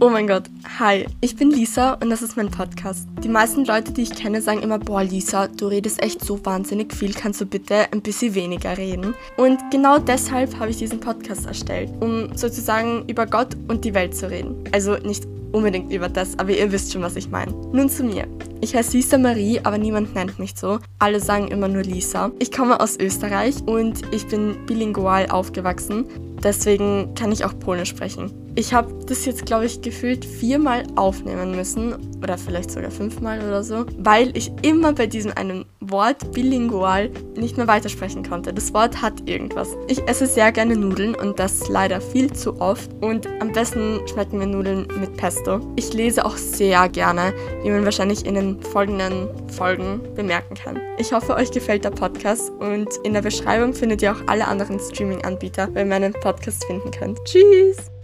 Oh mein Gott, hi, ich bin Lisa und das ist mein Podcast. Die meisten Leute, die ich kenne, sagen immer, boah Lisa, du redest echt so wahnsinnig viel, kannst du bitte ein bisschen weniger reden? Und genau deshalb habe ich diesen Podcast erstellt, um sozusagen über Gott und die Welt zu reden. Also nicht unbedingt über das, aber ihr wisst schon, was ich meine. Nun zu mir. Ich heiße Lisa Marie, aber niemand nennt mich so. Alle sagen immer nur Lisa. Ich komme aus Österreich und ich bin bilingual aufgewachsen. Deswegen kann ich auch Polnisch sprechen. Ich habe das jetzt, glaube ich, gefühlt viermal aufnehmen müssen oder vielleicht sogar fünfmal oder so, weil ich immer bei diesem einen Wort bilingual nicht mehr weitersprechen konnte. Das Wort hat irgendwas. Ich esse sehr gerne Nudeln und das leider viel zu oft und am besten schmecken mir Nudeln mit Pesto. Ich lese auch sehr gerne, wie man wahrscheinlich in den folgenden Folgen bemerken kann. Ich hoffe, euch gefällt der Podcast und in der Beschreibung findet ihr auch alle anderen Streaming-Anbieter, ihr meinen Podcast finden könnt. Tschüss!